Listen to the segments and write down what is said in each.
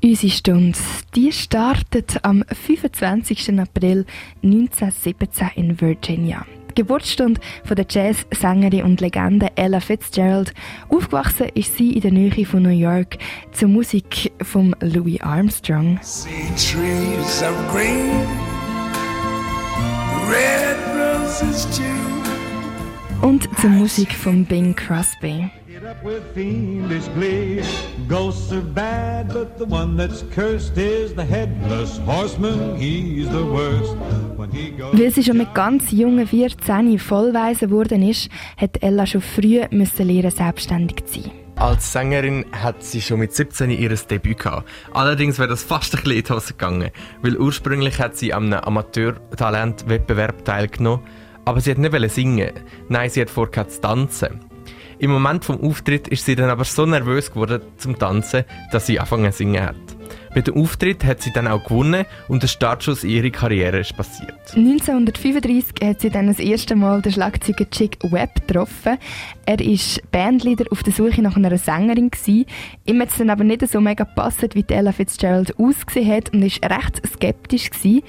Unsere Stunde die startet am 25. April 1917 in Virginia. Die Geburtsstunde von der Jazz-Sängerin und Legende Ella Fitzgerald. Aufgewachsen ist sie in der Nähe von New York zur Musik von Louis Armstrong. See trees of green, red roses too. Und zur Musik von Bing Crosby. Up with fiendish glee. Ghosts are bad, but the one that's cursed is the headless horseman. He's the worst. Weil sie schon mit ganz jungen 14 vollweise geworden ist, hat Ella schon früh müssen lernen, selbstständig zu sein. Als Sängerin hat sie schon mit 17 ihr Debüt gehabt. Allerdings wäre das fast ein bisschen in die Hose gegangen, weil ursprünglich hat sie am Amateur-Talent-Wettbewerb teilgenommen, aber sie hat nicht singen. Nein, sie hat vorgehabt zu tanzen. Im Moment vom Auftritt ist sie dann aber so nervös geworden zum Tanzen, dass sie angefangen zu singen hat. Mit dem Auftritt hat sie dann auch gewonnen und der Startschuss in ihre Karriere ist passiert. 1935 hat sie dann das erste Mal den Schlagzeuger Chick Webb getroffen. Er war Bandleader auf der Suche nach einer Sängerin. Ihm hat es dann aber nicht so mega gepasst, wie Ella Fitzgerald ausgesehen hat und war recht skeptisch. Gewesen.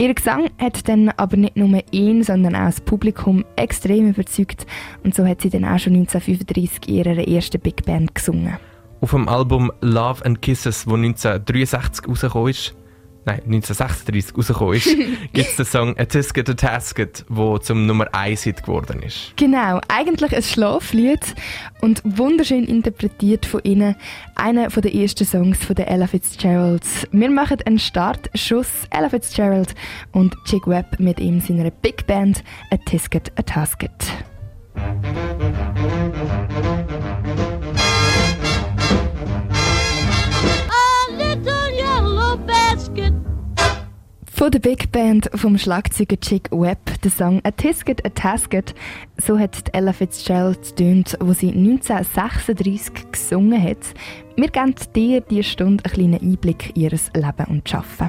Ihr Gesang hat dann aber nicht nur ihn, sondern auch das Publikum extrem überzeugt und so hat sie dann auch schon 1935 in ihrer ersten Big Band gesungen. Auf dem Album Love and Kisses, das 1963 rausgekommen ist, nein, 1936 rausgekommen ist, gibt es den Song A Tisket a Tasket, der zum Nummer 1 Hit geworden ist. Genau, eigentlich ein Schlaflied und wunderschön interpretiert von ihnen. Einer der ersten Songs von der Ella Fitzgerald. Wir machen einen Startschuss. Ella Fitzgerald und Chick Webb mit ihm seiner Big Band A Tisket a Tasket. Von der Big Band vom Schlagzeuger Chick Webb, der Song A Tisket, A Tasket, so hat Ella Fitzgerald tönt, wo sie 1936 gesungen hat. Wir geben dir diese Stunde einen kleinen Einblick in ihr Leben und Schaffen.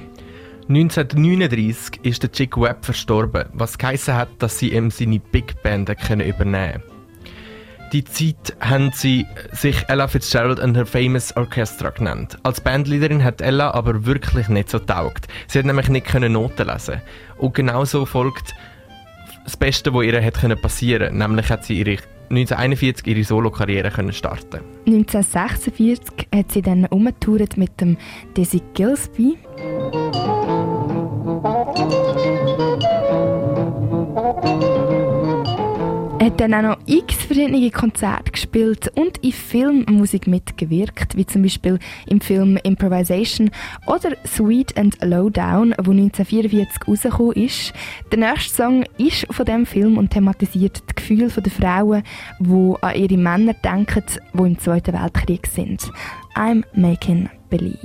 1939 ist der Chick Webb verstorben, was geheißen hat, dass sie ihm seine Big Band übernehmen können die Zeit haben sie sich Ella Fitzgerald and her Famous Orchestra genannt. Als Bandleaderin hat Ella aber wirklich nicht so taugt. Sie hat nämlich nicht können Noten lesen. Und genauso folgt das Beste, was ihr passieren können. Nämlich hat sie ihre 1941 ihre Solokarriere starten 1946 hat sie dann umgetourt mit dem Dizzy Gillespie. Dann auch noch x verschiedene Konzerte gespielt und in Filmmusik mitgewirkt, wie zum Beispiel im Film Improvisation oder Sweet and Lowdown, wo 1944 rausgekommen ist. Der nächste Song ist von dem Film und thematisiert das Gefühl der Frauen, die an ihre Männer denken, die im Zweiten Weltkrieg sind. I'm making believe.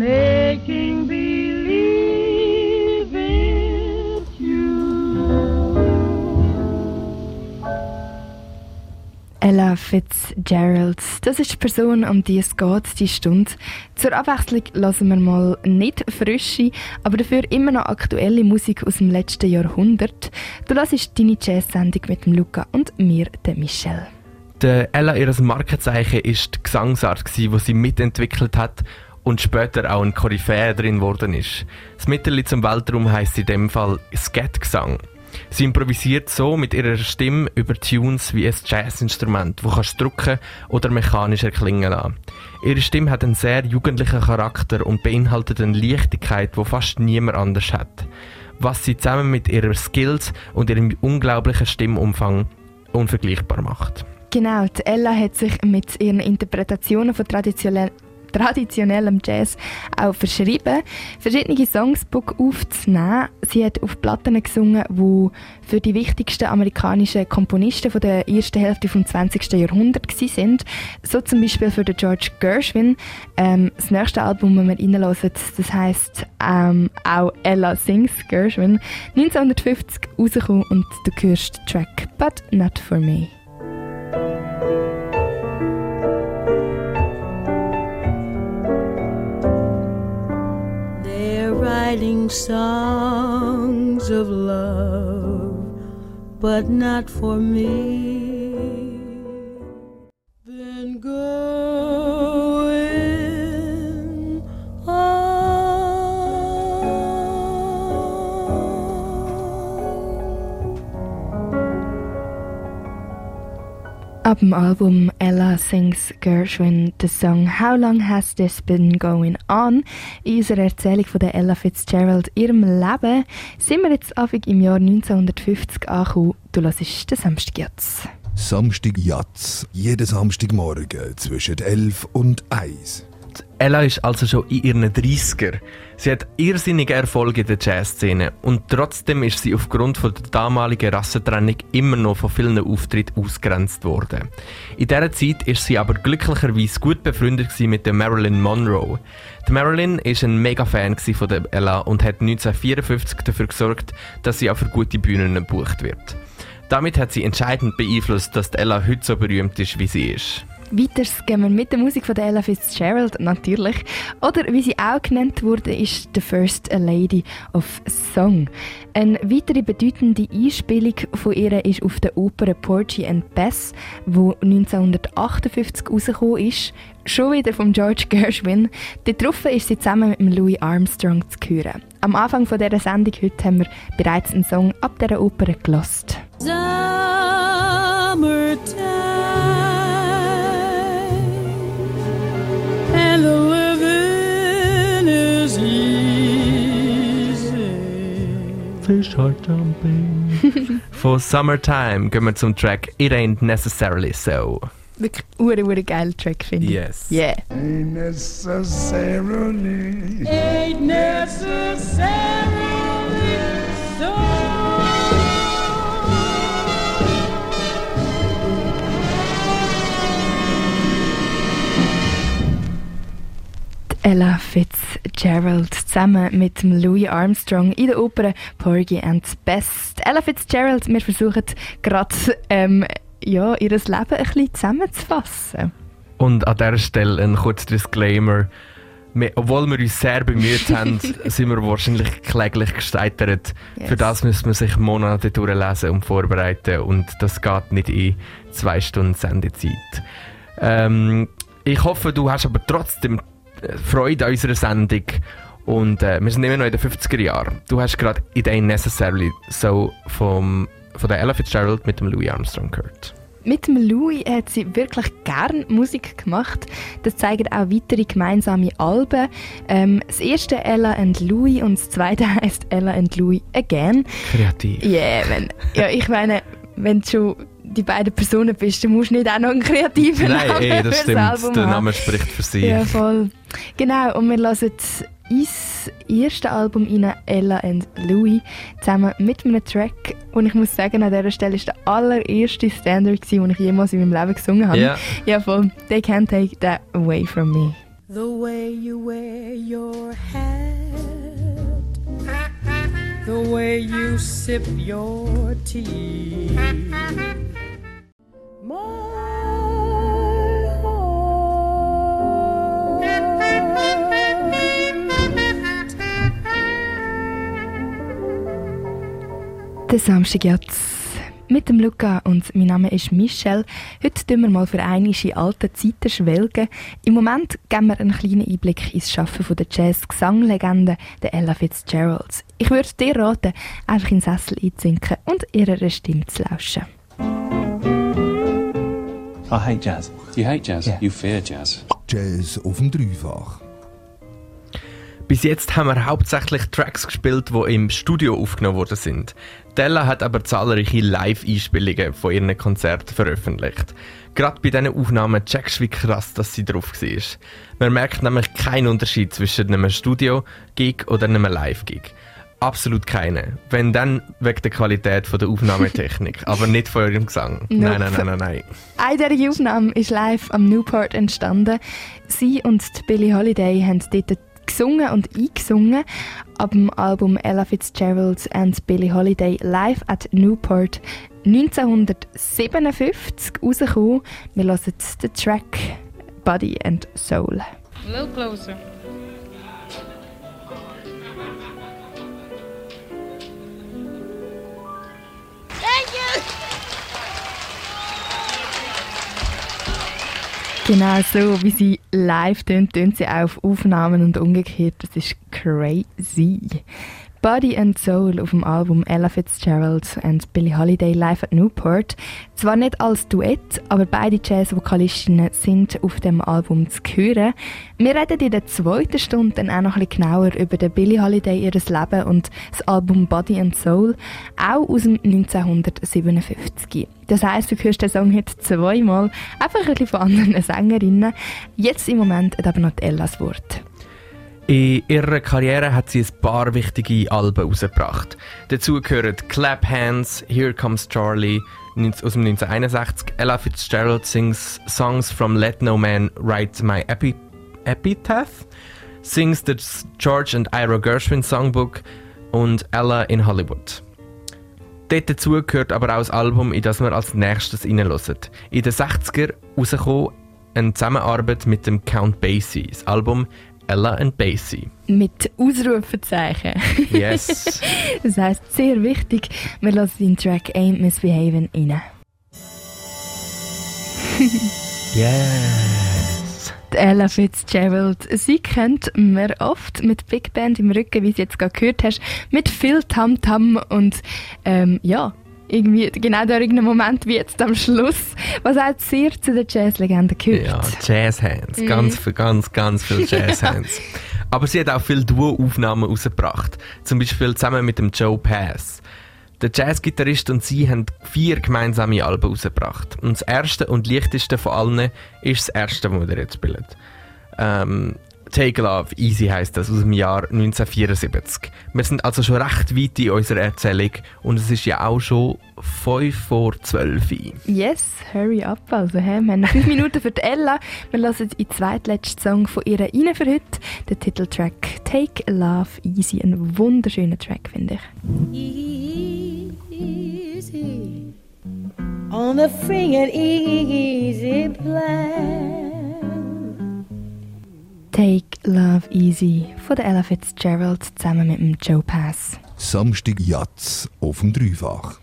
Making believe it's you. Ella Fitzgerald, das ist die Person, um die es geht, die Stunde. Zur Abwechslung lassen wir mal nicht frische, aber dafür immer noch aktuelle Musik aus dem letzten Jahrhundert. Du hörst deine Jazz-Sendung mit dem Luca und mir, der Michelle. Der Ella, ihr Markenzeichen, ist die Gesangsart, die sie mitentwickelt hat und später auch ein Koryphäe drin geworden ist. Das Mittel zum Weltraum heißt in dem Fall Skat-Gesang. Sie improvisiert so mit ihrer Stimme über Tunes wie ein Jazzinstrument, wo kannst drücken oder mechanisch erklingen lassen. Ihre Stimme hat einen sehr jugendlichen Charakter und beinhaltet eine Leichtigkeit, wo fast niemand anders hat. Was sie zusammen mit ihren Skills und ihrem unglaublichen Stimmumfang unvergleichbar macht. Genau, Ella hat sich mit ihren Interpretationen von traditionellen traditionellem Jazz auch verschrieben, verschiedene Songsbook aufzunehmen. Sie hat auf Platten gesungen, die für die wichtigsten amerikanischen Komponisten von der ersten Hälfte des 20. Jahrhunderts sind. So zum Beispiel für George Gershwin. Ähm, das nächste Album, das wir reinhören, das heisst ähm, auch Ella Sings Gershwin. 1950 rausgekommen und du hörst den Track But Not For Me. Writing songs of love, but not for me. Then going Dem Album Ella Sings Gershwin den Song How Long Has This Been Going On in unserer Erzählung von der Ella Fitzgerald ihrem Leben sind wir jetzt Anfang im Jahr 1950 angekommen. Du hörst den Samstag jetzt. Samstag Jatz. Jeden Samstagmorgen zwischen 11 und 1. Ella ist also schon in ihren 30er. Sie hat irrsinnige Erfolge in der Jazzszene und trotzdem ist sie aufgrund von der damaligen Rassentrennung immer noch von vielen Auftritten ausgrenzt worden. In dieser Zeit ist sie aber glücklicherweise gut befreundet mit der Marilyn Monroe. Die Marilyn ist ein mega Fan von der Ella und hat 1954 dafür gesorgt, dass sie auch für gute Bühnen gebucht wird. Damit hat sie entscheidend beeinflusst, dass Ella heute so berühmt ist, wie sie ist. Weiter gehen wir mit der Musik von Ella Fitzgerald natürlich. Oder wie sie auch genannt wurde, ist The First Lady of Song. Eine weitere bedeutende Einspielung von ihr ist auf der Oper Porgy and Bess, wo 1958 rausgekommen ist. Schon wieder von George Gershwin. Darauf ist sie zusammen mit Louis Armstrong zu hören. Am Anfang dieser Sendung heute haben wir bereits einen Song ab dieser Oper gelost. and Fish are jumping. Von Summertime gehen wir zum Track It Ain't Necessarily So. Wirklich ure, ure geiler Track, finde ich. Yes. Yeah. Ain't necessarily. Ain't necessarily Ella Fitzgerald zusammen mit Louis Armstrong in der Oper Porgy and Best. Ella Fitzgerald, wir versuchen gerade ähm, ja, ihr Leben ein bisschen zusammenzufassen. Und an dieser Stelle ein kurzer Disclaimer. Wir, obwohl wir uns sehr bemüht haben, sind wir wahrscheinlich kläglich gescheitert. Yes. Für das müssen wir sich Monate durchlesen und vorbereiten und das geht nicht in zwei Stunden Sendezeit. Ähm, ich hoffe, du hast aber trotzdem Freude an unserer Sendung. Und äh, wir sind immer noch in den 50er Jahren. Du hast gerade It Ain't Necessarily so vom, von der Ella Fitzgerald mit dem Louis Armstrong gehört. Mit dem Louis hat sie wirklich gern Musik gemacht. Das zeigen auch weitere gemeinsame Alben. Ähm, das erste Ella and Louis und das zweite heißt Ella and Louis Again. Kreativ. Yeah, man. Ja, ich meine, wenn du schon die beiden Personen bist, dann musst du nicht auch noch einen kreativen Nein, Namen ey, das fürs stimmt. Album Der. Name spricht für sich. Ja, voll. Genau, und wir hören ins erste Album rein, Ella and Louis, zusammen mit einem Track. Und ich muss sagen, an dieser Stelle war der allererste Standard, gewesen, den ich jemals in meinem Leben gesungen habe. Ja. Ja, voll. They can't take that away from me. The way you wear your hat, the way you sip your tea. Der Samstag jetzt mit dem Luca und mein Name ist Michelle. Heute tun wir mal für einige in alte Zeiten schwelgen. Im Moment geben wir einen kleinen Einblick ins Schaffen der Jazz-Gesanglegende Ella Fitzgerald. Ich würde dir raten, einfach in den Sessel einzusinken und ihrer Stimme zu lauschen. I hate jazz. You hate jazz? Yeah. You fear jazz. Jazz auf dem Dreifach. Bis jetzt haben wir hauptsächlich Tracks gespielt, die im Studio aufgenommen worden sind. Della hat aber zahlreiche Live-Einspielungen von ihren Konzerten veröffentlicht. Gerade bei diesen Aufnahmen checkst du, wie krass dass sie drauf war. Man merkt nämlich keinen Unterschied zwischen einem Studio-Gig oder einem Live-Gig. Absolut keinen. Wenn dann wegen der Qualität von der Aufnahmetechnik, aber nicht von eurem Gesang. Nope. Nein, nein, nein, nein, nein. Eine dieser Aufnahmen ist live am Newport entstanden. Sie und Billie Holiday haben dort gesungen und eingesungen. Ab dem Album Ella Fitzgerald and Billie Holiday live at Newport 1957 rausgekommen. Wir hören den Track Body and Soul. A little closer. Genau so, wie sie live tönt, tönt sie auch auf Aufnahmen und umgekehrt. Das ist crazy. Body and Soul auf dem Album Ella Fitzgerald and Billie Holiday live at Newport. Zwar nicht als Duett, aber beide Jazz-Vokalistinnen sind auf dem Album zu hören. Wir reden in der zweiten Stunde dann auch noch ein bisschen genauer über den Billie Holiday, ihres Leben und das Album Body and Soul, auch aus dem 1957. Das heisst, du hörst den Song heute zweimal, einfach ein bisschen von anderen Sängerinnen. Jetzt im Moment hat aber noch Ellas Wort. In ihrer Karriere hat sie ein paar wichtige Alben herausgebracht. Dazu gehören Clap Hands, Here Comes Charlie aus dem 1961, Ella Fitzgerald sings Songs from Let No Man Write My Epi Epitaph, sings the George and Ira Gershwin Songbook und Ella in Hollywood. Dort dazu gehört aber auch das Album, in das wir als nächstes reinhören. In den 60er rausgekommen eine Zusammenarbeit mit dem Count Basie. Das Album Ella and Basie. Mit Ausrufezeichen. Yes. das heisst, sehr wichtig, wir lassen den Track Ain't Misbehavin' rein. yes. Die Ella Fitzgerald, sie kennt man oft mit Big Band im Rücken, wie du jetzt gerade gehört hast, mit viel Tamtam -Tam und ähm, ja, irgendwie genau der irgendein Moment wie jetzt am Schluss, was auch sehr zu den Jazzlegenden gehört. Ja, Jazzhands, mhm. ganz, ganz, ganz viele Jazzhands. Aber sie hat auch viele Duo-Aufnahmen rausgebracht, zum Beispiel zusammen mit dem Joe Pass. Der Jazzgitarrist und sie haben vier gemeinsame Alben rausgebracht. Und das erste und leichteste von allen ist das erste, das wir jetzt spielen. Ähm, Take Love Easy heißt das aus dem Jahr 1974. Wir sind also schon recht weit in unserer Erzählung und es ist ja auch schon 5 vor 12 Yes, hurry up also. He? Wir haben 5 Minuten für die Ella. Wir lassen den zweitletzten Song von ihr rein für heute. Der Titeltrack Take Love Easy. Ein wunderschöner Track, finde ich. Easy on a free and easy plan Take Love Easy von der Ella Fitzgerald zusammen mit dem Joe Pass. Samstag Jatz auf dem Dreifach.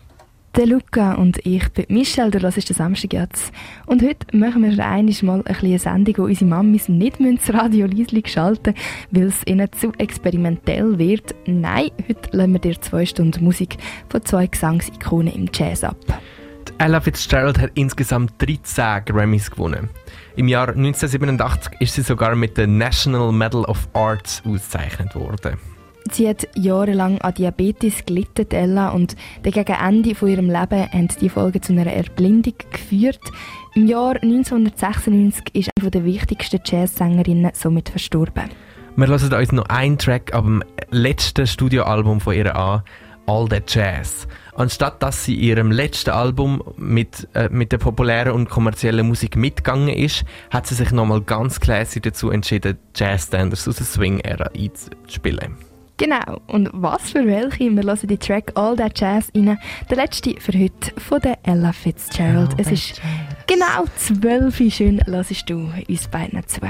Der Luca und ich bin Michelle, du hörst den Samstag Jatz. Und heute machen wir einiges mal ein eine Sendung, wo unsere Mamis nicht das Radio leislich schalten weil es ihnen zu experimentell wird. Nein, heute lassen wir dir zwei Stunden Musik von zwei Gesangsikonen im Jazz ab. Ella Fitzgerald hat insgesamt 13 Grammys gewonnen. Im Jahr 1987 ist sie sogar mit dem National Medal of Arts ausgezeichnet worden. Sie hat jahrelang an Diabetes gelitten, Ella, und gegen Ende von ihrem Leben haben die Folgen zu einer Erblindung geführt. Im Jahr 1996 ist eine der wichtigsten Jazzsängerinnen somit verstorben. Wir hören uns noch einen Track ab dem letzten Studioalbum von ihr an, All That Jazz. Anstatt dass sie ihrem letzten Album mit, äh, mit der populären und kommerziellen Musik mitgegangen ist, hat sie sich nochmal ganz classy dazu entschieden, Jazz-Standards aus der Swing-Ära einzuspielen. Genau, und was für welche? Wir hören die Track All That Jazz rein. Der letzte für heute von der Ella Fitzgerald. All es ist jazz. genau zwölf. Schön hörst du uns beiden zu.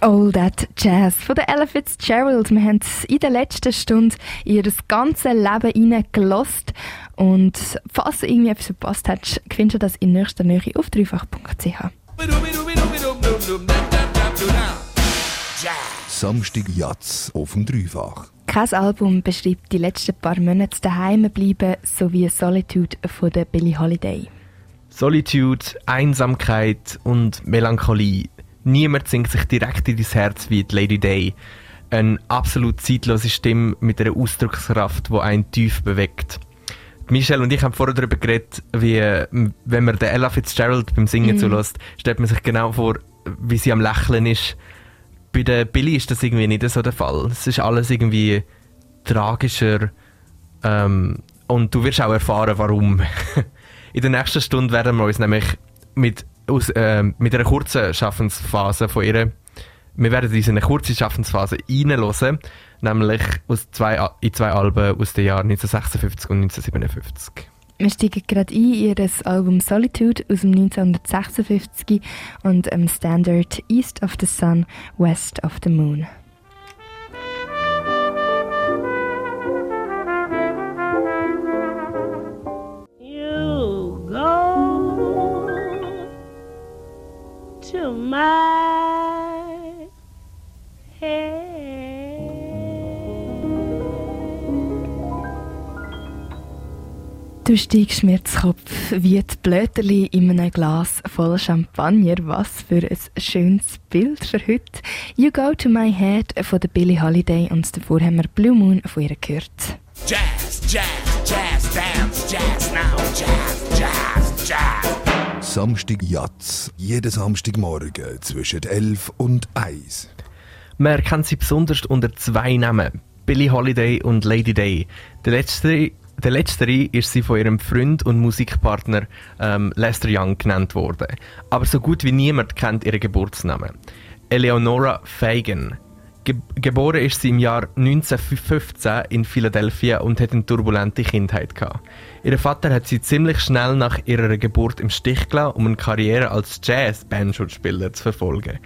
All That Jazz von der Ella Fitzgerald. Wir haben in der letzten Stunde ihr ganzes Leben reingelost. Und falls du irgendwie etwas verpasst hast, findest du das in nächster Nähe auf dreifach.ch. Samstag Jatz auf dem Dreifach. Kein Album beschreibt die letzten paar Monate daheim bleiben sowie Solitude von der Billie Holiday. Solitude, Einsamkeit und Melancholie Niemand singt sich direkt in dein Herz wie die Lady Day. Eine absolut zeitlose Stimme mit einer Ausdruckskraft, die einen tief bewegt. Michelle und ich haben vorher darüber geredet, wie, wenn man Ella Fitzgerald beim Singen mm. zulässt, stellt man sich genau vor, wie sie am Lächeln ist. Bei der Billy ist das irgendwie nicht so der Fall. Es ist alles irgendwie tragischer ähm, und du wirst auch erfahren, warum. In der nächsten Stunde werden wir uns nämlich mit aus, äh, mit einer kurzen Schaffensphase von ihr. Wir werden uns in eine kurze Schaffensphase reinhören, nämlich aus zwei, in zwei Alben aus den Jahren 1956 und 1957. Wir steigen gerade ein in ihr Album Solitude aus dem 1956 und im Standard East of the Sun, West of the Moon. Du steigst mir zu Kopf wie die Blöterli in einem Glas voll Champagner. Was für ein schönes Bild für heute. You Go To My Head von der Billie Holiday und davor haben wir Blue Moon von ihr gehört. Jazz, Jazz, Jazz, Dance, Jazz now, Jazz, Jazz, Jazz. Samstag Jazz. Jeden Samstagmorgen zwischen 11 und 1. Man erkennt sie besonders unter zwei Namen. Billie Holiday und Lady Day. Der letzte der letztere ist sie von ihrem Freund und Musikpartner ähm, Lester Young genannt worden. Aber so gut wie niemand kennt ihren Geburtsnamen. Eleonora Fagan. Ge geboren ist sie im Jahr 1915 in Philadelphia und hat eine turbulente Kindheit gehabt. Ihr Vater hat sie ziemlich schnell nach ihrer Geburt im Stich gelassen, um eine Karriere als Jazz-Bandspieler zu verfolgen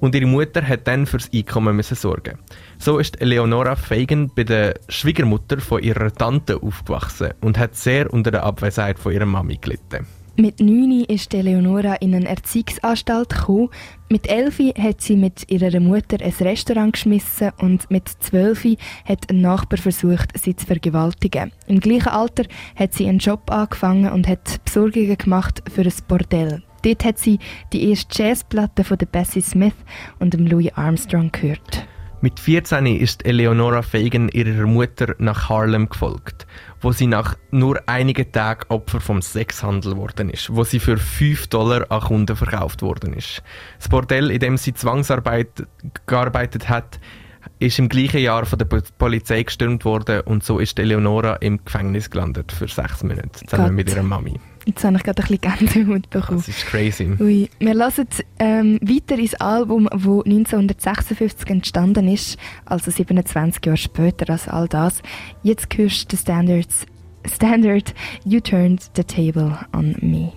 und ihre Mutter hat dann fürs Einkommen müssen sorgen. So ist Eleonora Fagan bei der Schwiegermutter von ihrer Tante aufgewachsen und hat sehr unter der Abwesenheit von ihrer Mami gelitten. Mit 9 ist Eleonora in eine Erziehungsanstalt gekommen. Mit 11 hat sie mit ihrer Mutter ein Restaurant geschmissen und mit 12 hat ein Nachbar versucht, sie zu vergewaltigen. Im gleichen Alter hat sie einen Job angefangen und hat Besorgungen gemacht für ein Bordell. Dort hat sie die erste Jazzplatte von Bessie Smith und Louis Armstrong gehört. Mit 14 ist Eleonora Fagan ihrer Mutter nach Harlem gefolgt, wo sie nach nur einigen Tagen Opfer vom Sexhandel geworden ist, wo sie für 5 Dollar an Kunden verkauft worden ist. Das Bordell, in dem sie Zwangsarbeit gearbeitet hat, ist im gleichen Jahr von der Polizei gestürmt worden und so ist Eleonora im Gefängnis gelandet für sechs Monate zusammen Gott. mit ihrer Mami. Jetzt habe ich gerade ein bisschen Gänsehaut bekommen. Das ist crazy. Ui. Wir hören ähm, weiter ins Album, das 1956 entstanden ist, also 27 Jahre später als all das. Jetzt hörst du Standards, Standard You Turned the Table on Me.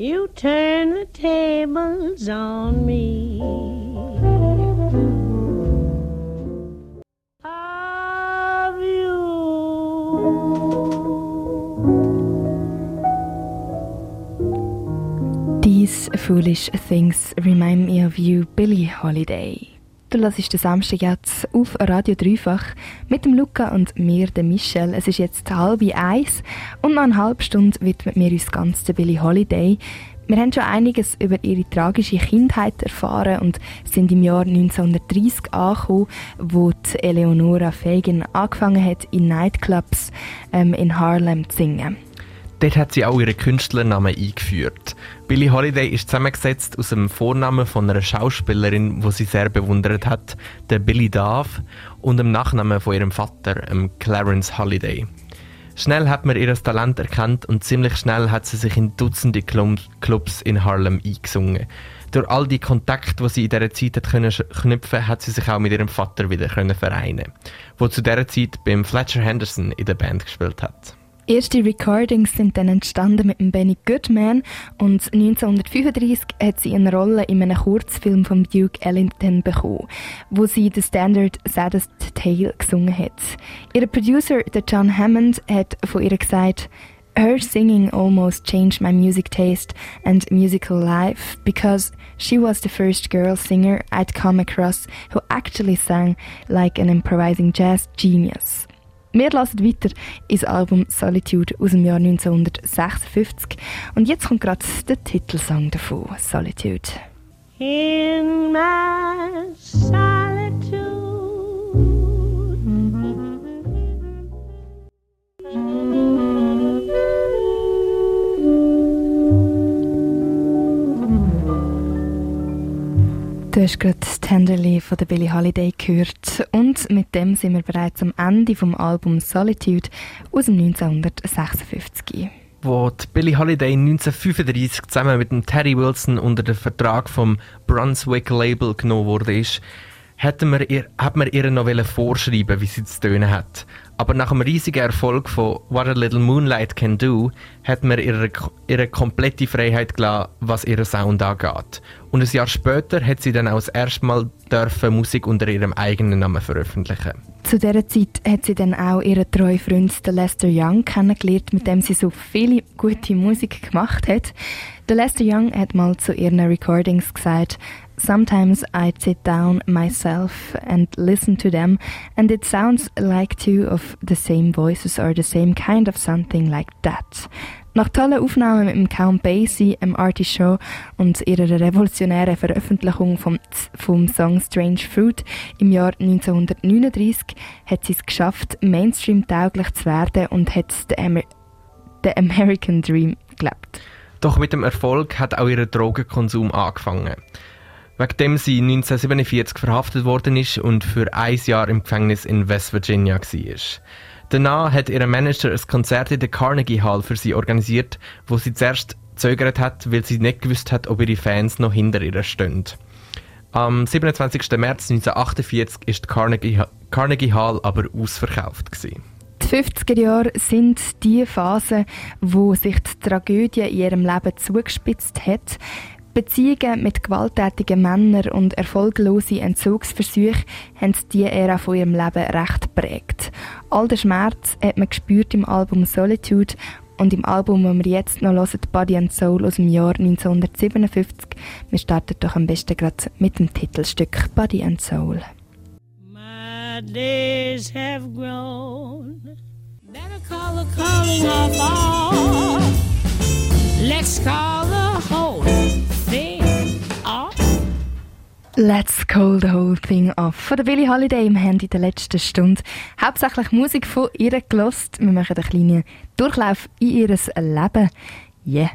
You turn the tables on me. These foolish things remind me of you, Billie Holiday. Du hörst den Samstag jetzt auf Radio Dreifach mit dem Luca und mir, der Michelle. Es ist jetzt halb eins und nach einer halben Stunde widmen wir uns ganz der Billie Holiday. Wir haben schon einiges über ihre tragische Kindheit erfahren und sind im Jahr 1930 angekommen, wo die Eleonora Fagan angefangen hat, in Nightclubs ähm, in Harlem zu singen. Dort hat sie auch ihren Künstlernamen eingeführt. Billie Holiday ist zusammengesetzt aus dem Vornamen von einer Schauspielerin, die sie sehr bewundert hat, der Billie Dove, und dem Nachnamen von ihrem Vater, Clarence Holiday. Schnell hat man ihr Talent erkannt und ziemlich schnell hat sie sich in Dutzende Clubs in Harlem eingesungen. Durch all die Kontakte, die sie in dieser Zeit hat können knüpfen hat sie sich auch mit ihrem Vater wieder können vereinen, der zu dieser Zeit beim Fletcher Henderson in der Band gespielt hat. Erste Recordings sind dann entstanden mit dem Benny Goodman und 1935 hat sie eine Rolle in einem Kurzfilm von Duke Ellington bekommen, wo sie den Standard Saddest Tale gesungen hat. Ihr Producer, der John Hammond, hat von ihr gesagt, Her singing almost changed my music taste and musical life because she was the first girl singer I'd come across who actually sang like an improvising jazz genius. Wir lassen weiter ins Album Solitude aus dem Jahr 1956 und jetzt kommt gerade der Titelsong davon, Solitude. In my solitude Du hast gerade Tenderly von der Billie Holiday gehört und mit dem sind wir bereits am Ende vom Album Solitude aus dem 1956. Wo die Billie Holiday 1935 zusammen mit dem Terry Wilson unter den Vertrag vom Brunswick Label genommen wurde, hat man ihr, hat man ihr noch vorschreiben, wie sie zu tönen hat. Aber nach dem riesigen Erfolg von What a Little Moonlight Can Do hat man ihre, ihre komplette Freiheit gelassen, was ihren Sound angeht. Und ein Jahr später hat sie dann auch das erste Mal dürfen Musik unter ihrem eigenen Namen veröffentlichen. Zu dieser Zeit hat sie dann auch ihren treuen Freund Lester Young kennengelernt, mit dem sie so viele gute Musik gemacht hat. Lester Young hat mal zu ihren Recordings gesagt, Sometimes I sit down myself and listen to them, and it sounds like two of the same voices or the same kind of something like that. Nach tollen Aufnahmen mit dem Count Basie, dem Artie Shaw und ihrer revolutionären Veröffentlichung vom, vom Song Strange Fruit im Jahr 1939 hat sie es geschafft, Mainstream-tauglich zu werden und hat den, Amer den American Dream gelebt. Doch mit dem Erfolg hat auch ihr Drogenkonsum angefangen. Wegen dem sie 1947 verhaftet worden ist und für ein Jahr im Gefängnis in West Virginia war. Danach hat ihr Manager ein Konzert in der Carnegie Hall für sie organisiert, wo sie zuerst zögert hat, weil sie nicht gewusst hat, ob ihre Fans noch hinter ihr stehen. Am 27. März 1948 ist die Carnegie, Carnegie Hall aber ausverkauft. Gewesen. Die 50er Jahre sind die Phase, wo sich die Tragödie in ihrem Leben zugespitzt hat. Beziehungen mit gewalttätigen Männern und erfolglose Entzugsversuche haben die Ära von ihrem Leben recht prägt. All den Schmerz hat man gespürt im Album Solitude und im Album, das wir jetzt noch hören, Body and Soul aus dem Jahr 1957. Wir starten doch am besten gerade mit dem Titelstück Body and Soul. My days have grown. Better call the calling off all. Let's call the whole. Let's call the whole thing off. Von der Billie Holiday im Handy in der letzten Stunde. Hauptsächlich Musik von ihr gelost. Wir machen einen kleinen Durchlauf in ihr Leben. Yeah.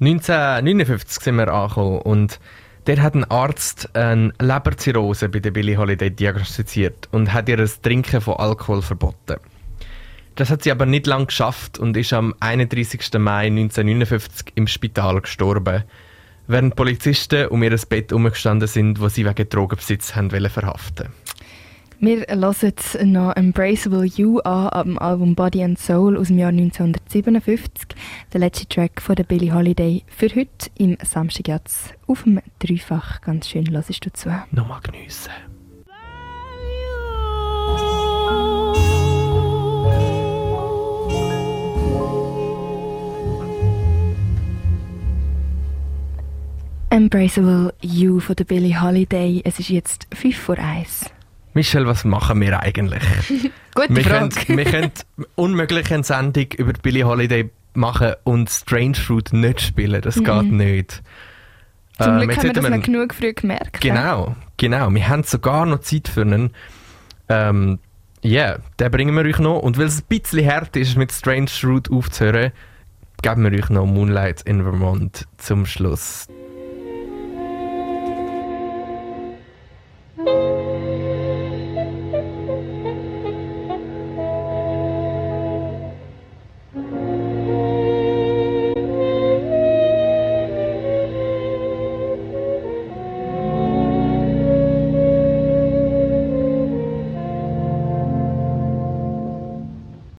1959 sind wir angekommen und der hat ein Arzt eine Leberzirrhose bei der Billie Holiday diagnostiziert und hat ihr das Trinken von Alkohol verboten. Das hat sie aber nicht lange geschafft und ist am 31. Mai 1959 im Spital gestorben, während Polizisten um ihr Bett umgestanden sind, wo sie wegen Drogenbesitz haben verhaften wir hören noch Embraceable You an, ab dem Album Body and Soul aus dem Jahr 1957. Der letzte Track von der Billie Holiday für heute im Samstag jetzt auf dem Dreifach. Ganz schön, hörst du zu. Nochmal geniessen. Embraceable You von der Billie Holiday. Es ist jetzt 5 vor 1. Michelle, was machen wir eigentlich? Gute wir Frage. Können, wir können unmöglich eine Sendung über Billie Holiday machen und Strange Fruit nicht spielen. Das Mhm. geht nicht. Zum Ähm, Glück haben wir das noch genug früh gemerkt. Genau, genau. Wir haben sogar noch Zeit für einen. Ähm, ja, yeah, den bringen wir euch noch. Und weil es ein bisschen hart ist, mit Strange Fruit aufzuhören, geben wir euch noch Moonlight in Vermont zum Schluss.